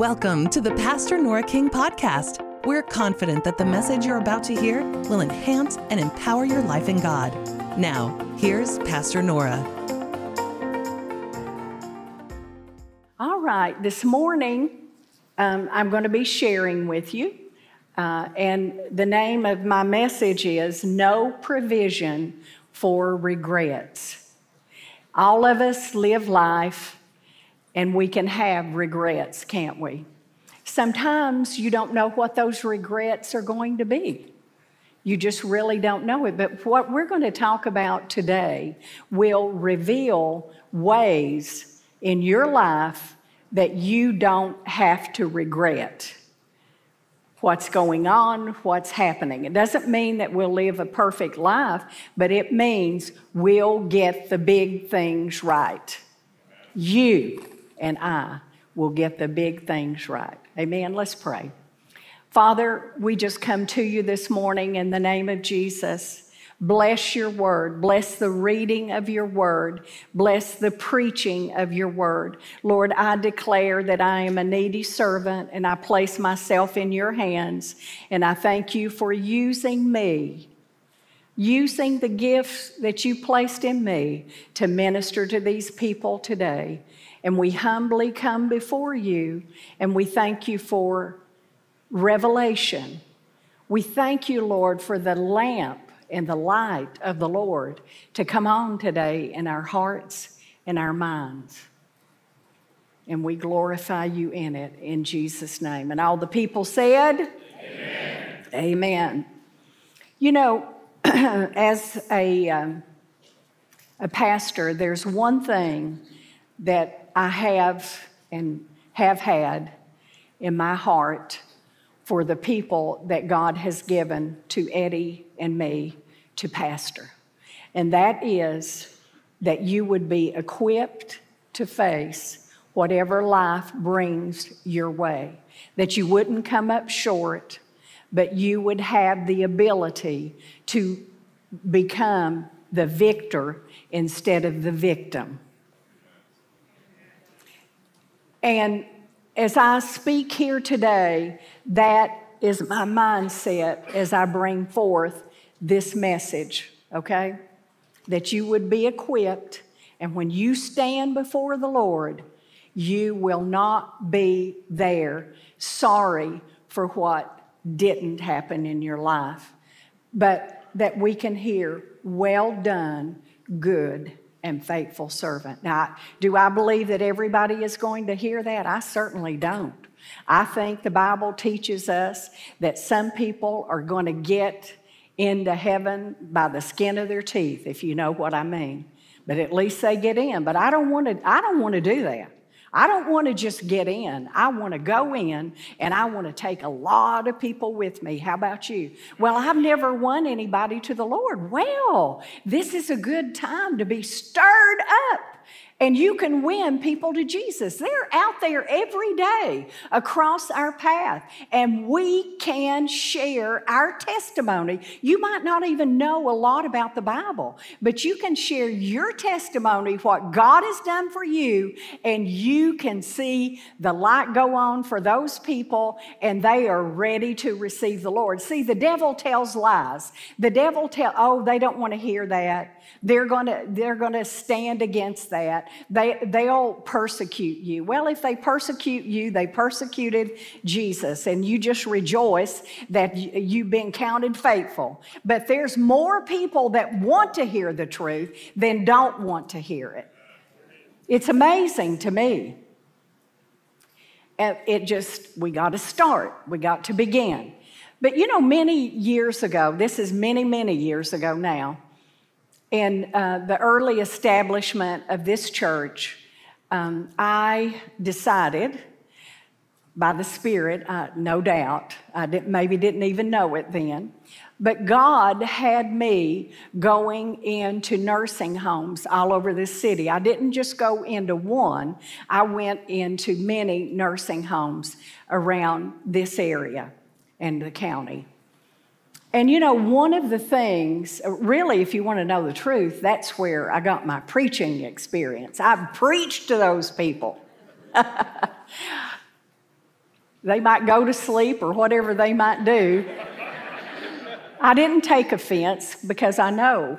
Welcome to the Pastor Nora King podcast. We're confident that the message you're about to hear will enhance and empower your life in God. Now, here's Pastor Nora. All right, this morning um, I'm going to be sharing with you, uh, and the name of my message is No Provision for Regrets. All of us live life and we can have regrets, can't we? Sometimes you don't know what those regrets are going to be. You just really don't know it. But what we're going to talk about today will reveal ways in your life that you don't have to regret what's going on, what's happening. It doesn't mean that we'll live a perfect life, but it means we'll get the big things right. You and I will get the big things right. Amen. Let's pray. Father, we just come to you this morning in the name of Jesus. Bless your word. Bless the reading of your word. Bless the preaching of your word. Lord, I declare that I am a needy servant and I place myself in your hands. And I thank you for using me, using the gifts that you placed in me to minister to these people today. And we humbly come before you and we thank you for revelation. We thank you, Lord, for the lamp and the light of the Lord to come on today in our hearts and our minds. And we glorify you in it in Jesus' name. And all the people said, Amen. Amen. You know, as a, um, a pastor, there's one thing that I have and have had in my heart for the people that God has given to Eddie and me to pastor. And that is that you would be equipped to face whatever life brings your way, that you wouldn't come up short, but you would have the ability to become the victor instead of the victim. And as I speak here today, that is my mindset as I bring forth this message, okay? That you would be equipped, and when you stand before the Lord, you will not be there sorry for what didn't happen in your life, but that we can hear, Well done, good and faithful servant. Now, do I believe that everybody is going to hear that? I certainly don't. I think the Bible teaches us that some people are going to get into heaven by the skin of their teeth, if you know what I mean. But at least they get in. But I don't want to, I don't want to do that. I don't want to just get in. I want to go in and I want to take a lot of people with me. How about you? Well, I've never won anybody to the Lord. Well, this is a good time to be stirred up and you can win people to Jesus. They're out there every day across our path, and we can share our testimony. You might not even know a lot about the Bible, but you can share your testimony, what God has done for you, and you can see the light go on for those people, and they are ready to receive the Lord. See, the devil tells lies. The devil tell, oh, they don't want to hear that. They're to they're going to stand against that. They they'll persecute you. Well, if they persecute you, they persecuted Jesus and you just rejoice that you've been counted faithful. But there's more people that want to hear the truth than don't want to hear it. It's amazing to me. It just we got to start. We got to begin. But you know, many years ago, this is many, many years ago now, in uh, the early establishment of this church, um, I decided by the Spirit, uh, no doubt, I didn't, maybe didn't even know it then, but God had me going into nursing homes all over the city. I didn't just go into one, I went into many nursing homes around this area and the county. And you know, one of the things, really, if you want to know the truth, that's where I got my preaching experience. I've preached to those people. They might go to sleep or whatever they might do. I didn't take offense because I know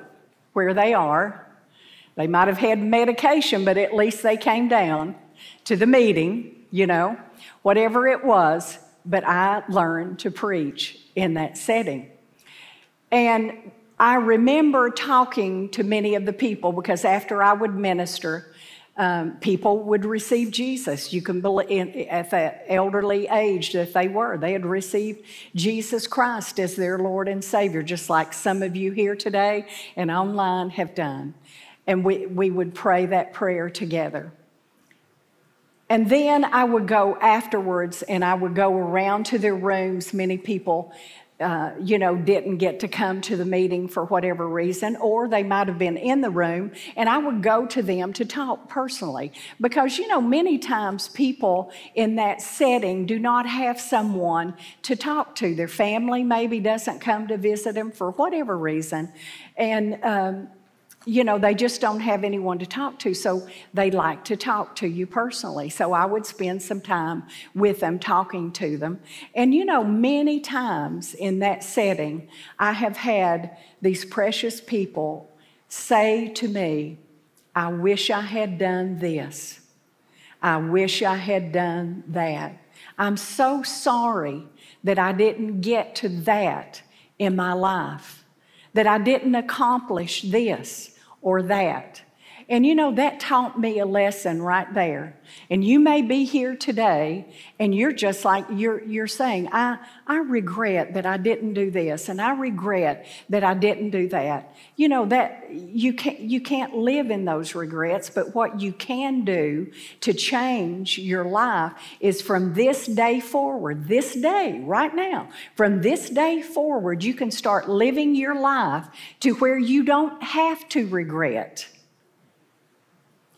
where they are. They might have had medication, but at least they came down to the meeting, you know, whatever it was. But I learned to preach in that setting. And I remember talking to many of the people because after I would minister, um, people would receive Jesus. You can believe at that elderly age that they were, they had received Jesus Christ as their Lord and Savior, just like some of you here today and online have done. And we, we would pray that prayer together. And then I would go afterwards and I would go around to their rooms. Many people uh, you know, didn't get to come to the meeting for whatever reason, or they might have been in the room, and I would go to them to talk personally. Because, you know, many times people in that setting do not have someone to talk to. Their family maybe doesn't come to visit them for whatever reason. And, um, you know, they just don't have anyone to talk to, so they like to talk to you personally. So I would spend some time with them, talking to them. And, you know, many times in that setting, I have had these precious people say to me, I wish I had done this. I wish I had done that. I'm so sorry that I didn't get to that in my life, that I didn't accomplish this or that. And you know, that taught me a lesson right there. And you may be here today and you're just like you're, you're saying, I, I regret that I didn't do this and I regret that I didn't do that. You know, that you can't, you can't live in those regrets, but what you can do to change your life is from this day forward, this day, right now, from this day forward, you can start living your life to where you don't have to regret.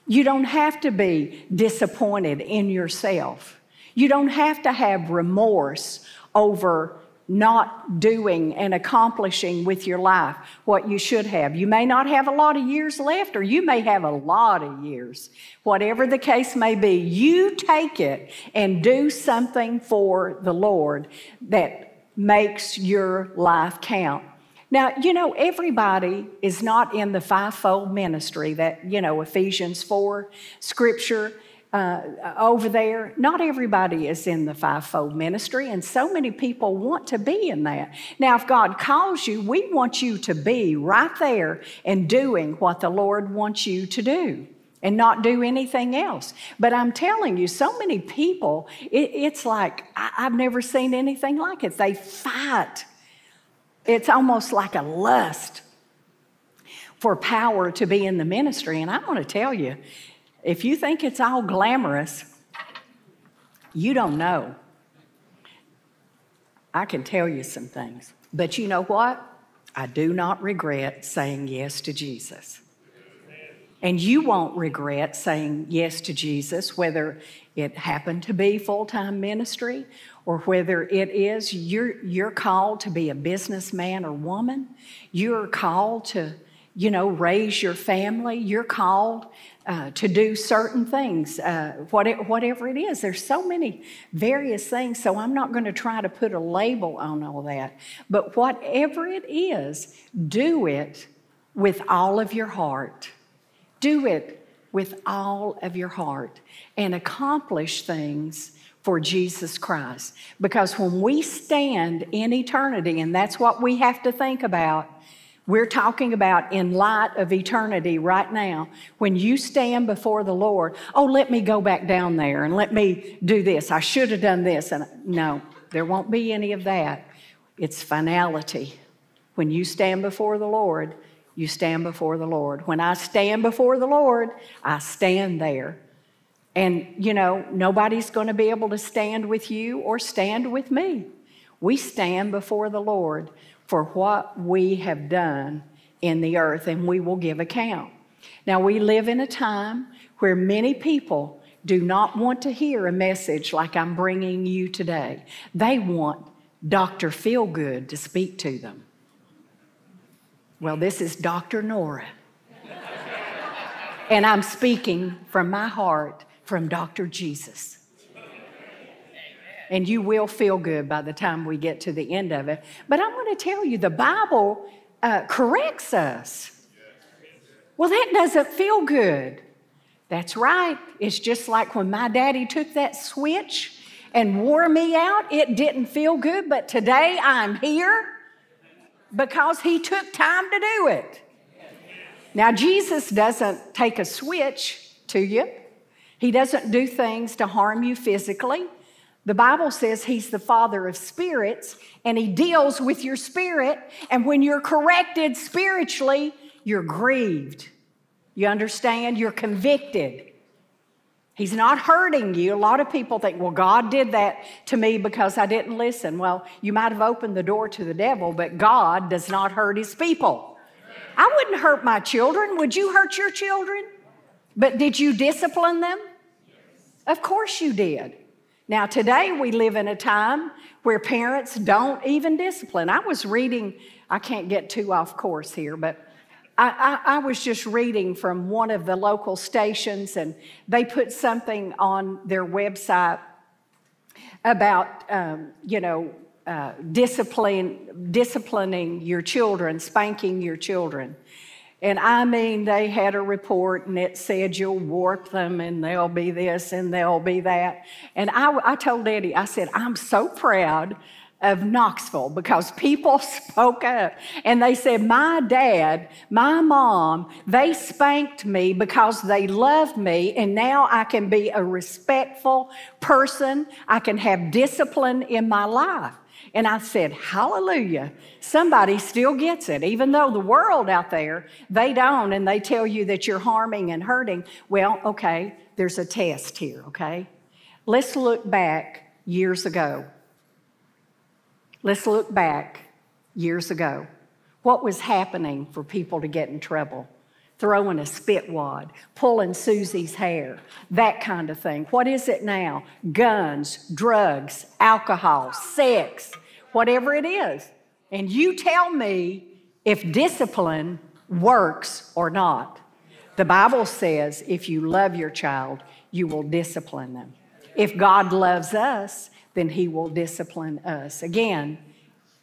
You don't have to be disappointed in yourself. You don't have to have remorse over not doing and accomplishing with your life what you should have. You may not have a lot of years left, or you may have a lot of years. Whatever the case may be, you take it and do something for the Lord that makes your life count. Now, you know, everybody is not in the fivefold ministry that, you know, Ephesians 4 scripture uh, over there. Not everybody is in the fivefold ministry, and so many people want to be in that. Now, if God calls you, we want you to be right there and doing what the Lord wants you to do and not do anything else. But I'm telling you, so many people, it, it's like I, I've never seen anything like it. They fight it's almost like a lust for power to be in the ministry. And I want to tell you, if you think it's all glamorous, you don't know. I can tell you some things. But you know what? I do not regret saying yes to Jesus. And you won't regret saying yes to Jesus, whether it happened to be full time ministry or whether it is you're, you're called to be a businessman or woman, you're called to, you know, raise your family, you're called uh, to do certain things, uh, what it, whatever it is. There's so many various things, so I'm not going to try to put a label on all that. But whatever it is, do it with all of your heart. Do it with all of your heart and accomplish things for Jesus Christ. Because when we stand in eternity, and that's what we have to think about, we're talking about in light of eternity right now. When you stand before the Lord, oh, let me go back down there and let me do this. I should have done this. And no, there won't be any of that. It's finality. When you stand before the Lord, you stand before the Lord. When I stand before the Lord, I stand there. And, you know, nobody's going to be able to stand with you or stand with me. We stand before the Lord for what we have done in the earth, and we will give account. Now, we live in a time where many people do not want to hear a message like I'm bringing you today. They want Dr. Feelgood to speak to them. Well, this is Dr. Nora. and I'm speaking from my heart from Dr. Jesus. And you will feel good by the time we get to the end of it. But I'm going to tell you, the Bible uh, corrects us. Well, that doesn't feel good. That's right. It's just like when my daddy took that switch and wore me out, it didn't feel good, but today I'm here because he took time to do it. Now, Jesus doesn't take a switch to you, he doesn't do things to harm you physically. The Bible says he's the father of spirits and he deals with your spirit. And when you're corrected spiritually, you're grieved. You understand? You're convicted. He's not hurting you. A lot of people think, well, God did that to me because I didn't listen. Well, you might have opened the door to the devil, but God does not hurt his people. I wouldn't hurt my children. Would you hurt your children? But did you discipline them? Of course you did. Now, today we live in a time where parents don't even discipline. I was reading, I can't get too off course here, but I, I, I, was just reading from one of the local stations, and they put something on their website about, um, you know, uh, discipline, disciplining your children, spanking your children. And I mean, they had a report and it said you'll warp them and they'll be this and they'll be that. And I, I told Eddie, I said, I'm so proud of Knoxville because people spoke up and they said, My dad, my mom, they spanked me because they loved me, and now I can be a respectful person. I can have discipline in my life. And I said, Hallelujah. Somebody still gets it, even though the world out there, they don't, and they tell you that you're harming and hurting. Well, okay, there's a test here, okay? Let's look back years ago. Let's look back years ago. What was happening for people to get in trouble? Throwing a spit wad, pulling Susie's hair, that kind of thing. What is it now? Guns, drugs, alcohol, sex, whatever it is. And you tell me if discipline works or not. The Bible says if you love your child, you will discipline them. If God loves us, then He will discipline us. Again,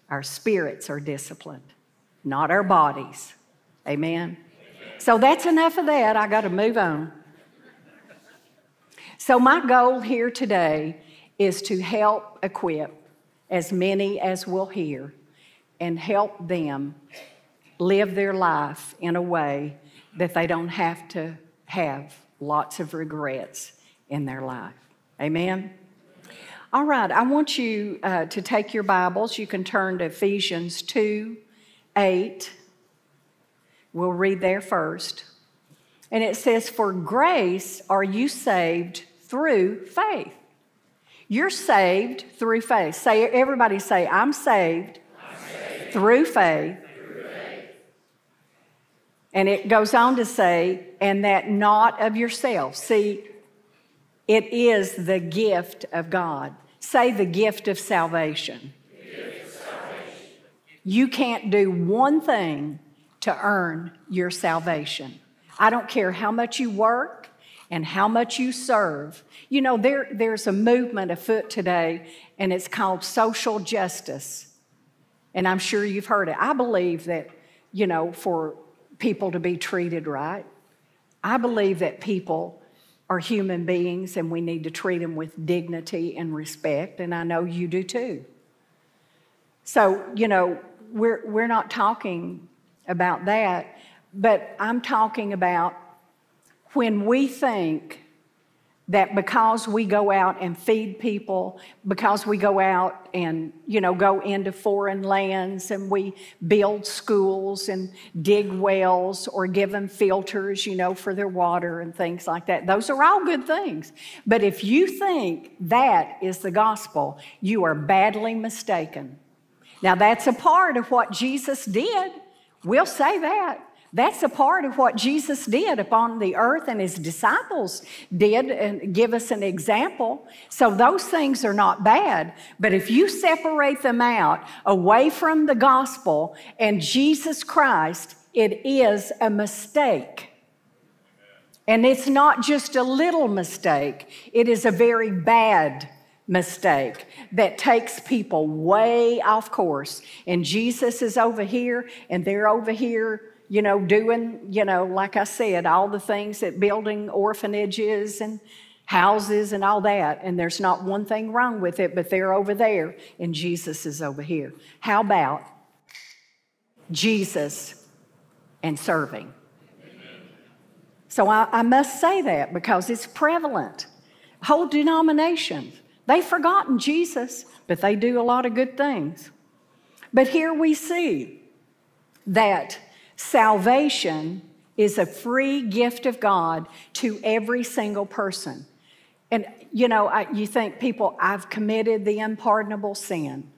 our spirits are disciplined, not our bodies. Amen? So that's enough of that. I got to move on. So, my goal here today is to help equip as many as will hear and help them live their life in a way that they don't have to have lots of regrets in their life. Amen? All right, I want you uh, to take your Bibles. You can turn to Ephesians 2 8. We'll read there first. And it says, For grace are you saved through faith. You're saved through faith. Say, everybody say, I'm saved, I'm saved. Through, faith. through faith. And it goes on to say, and that not of yourself. See, it is the gift of God. Say the gift of salvation. You can't do one thing to earn your salvation. I don't care how much you work and how much you serve. You know, there, there's a movement afoot today, and it's called social justice. And I'm sure you've heard it. I believe that, you know, for people to be treated right, I believe that people are human beings and we need to treat them with dignity and respect, and I know you do too. So, you know, we're, we're not talking about that, but I'm talking about when we think that because we go out and feed people, because we go out and, you know, go into foreign lands and we build schools and dig wells or give them filters, you know, for their water and things like that. Those are all good things. But if you think that is the gospel, you are badly mistaken. Now, that's a part of what Jesus did. We'll say that. That's a part of what Jesus did upon the earth and his disciples did and give us an example. So those things are not bad. But if you separate them out away from the gospel and Jesus Christ, it is a mistake. And it's not just a little mistake, it is a very bad mistake that takes people way off course. And Jesus is over here, and they're over here, you know, doing, you know, like I said, all the things that building orphanages and houses and all that. And there's not one thing wrong with it, but they're over there, and Jesus is over here. How about Jesus and serving? So I, I must say that because it's prevalent. Whole denominations They've forgotten Jesus, but they do a lot of good things. But here we see that salvation is a free gift of God to every single person. And you know, I, you think people, I've committed the unpardonable sin.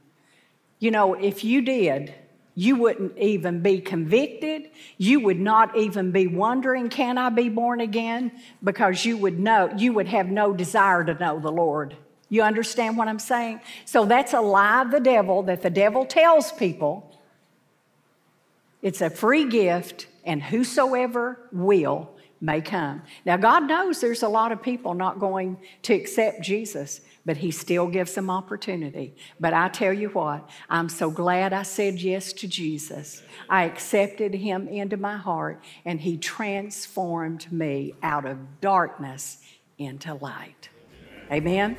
You know, if you did, you wouldn't even be convicted. You would not even be wondering, can I be born again? Because you would know, you would have no desire to know the Lord. You understand what I'm saying? So that's a lie of the devil that the devil tells people. It's a free gift, and whosoever will may come. Now, God knows there's a lot of people not going to accept Jesus, but He still gives them opportunity. But I tell you what, I'm so glad I said yes to Jesus. I accepted Him into my heart, and He transformed me out of darkness into light. Amen.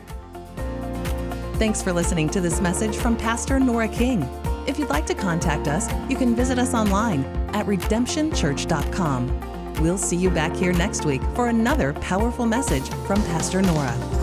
Thanks for listening to this message from Pastor Nora King. If you'd like to contact us, you can visit us online at redemptionchurch.com. We'll see you back here next week for another powerful message from Pastor Nora.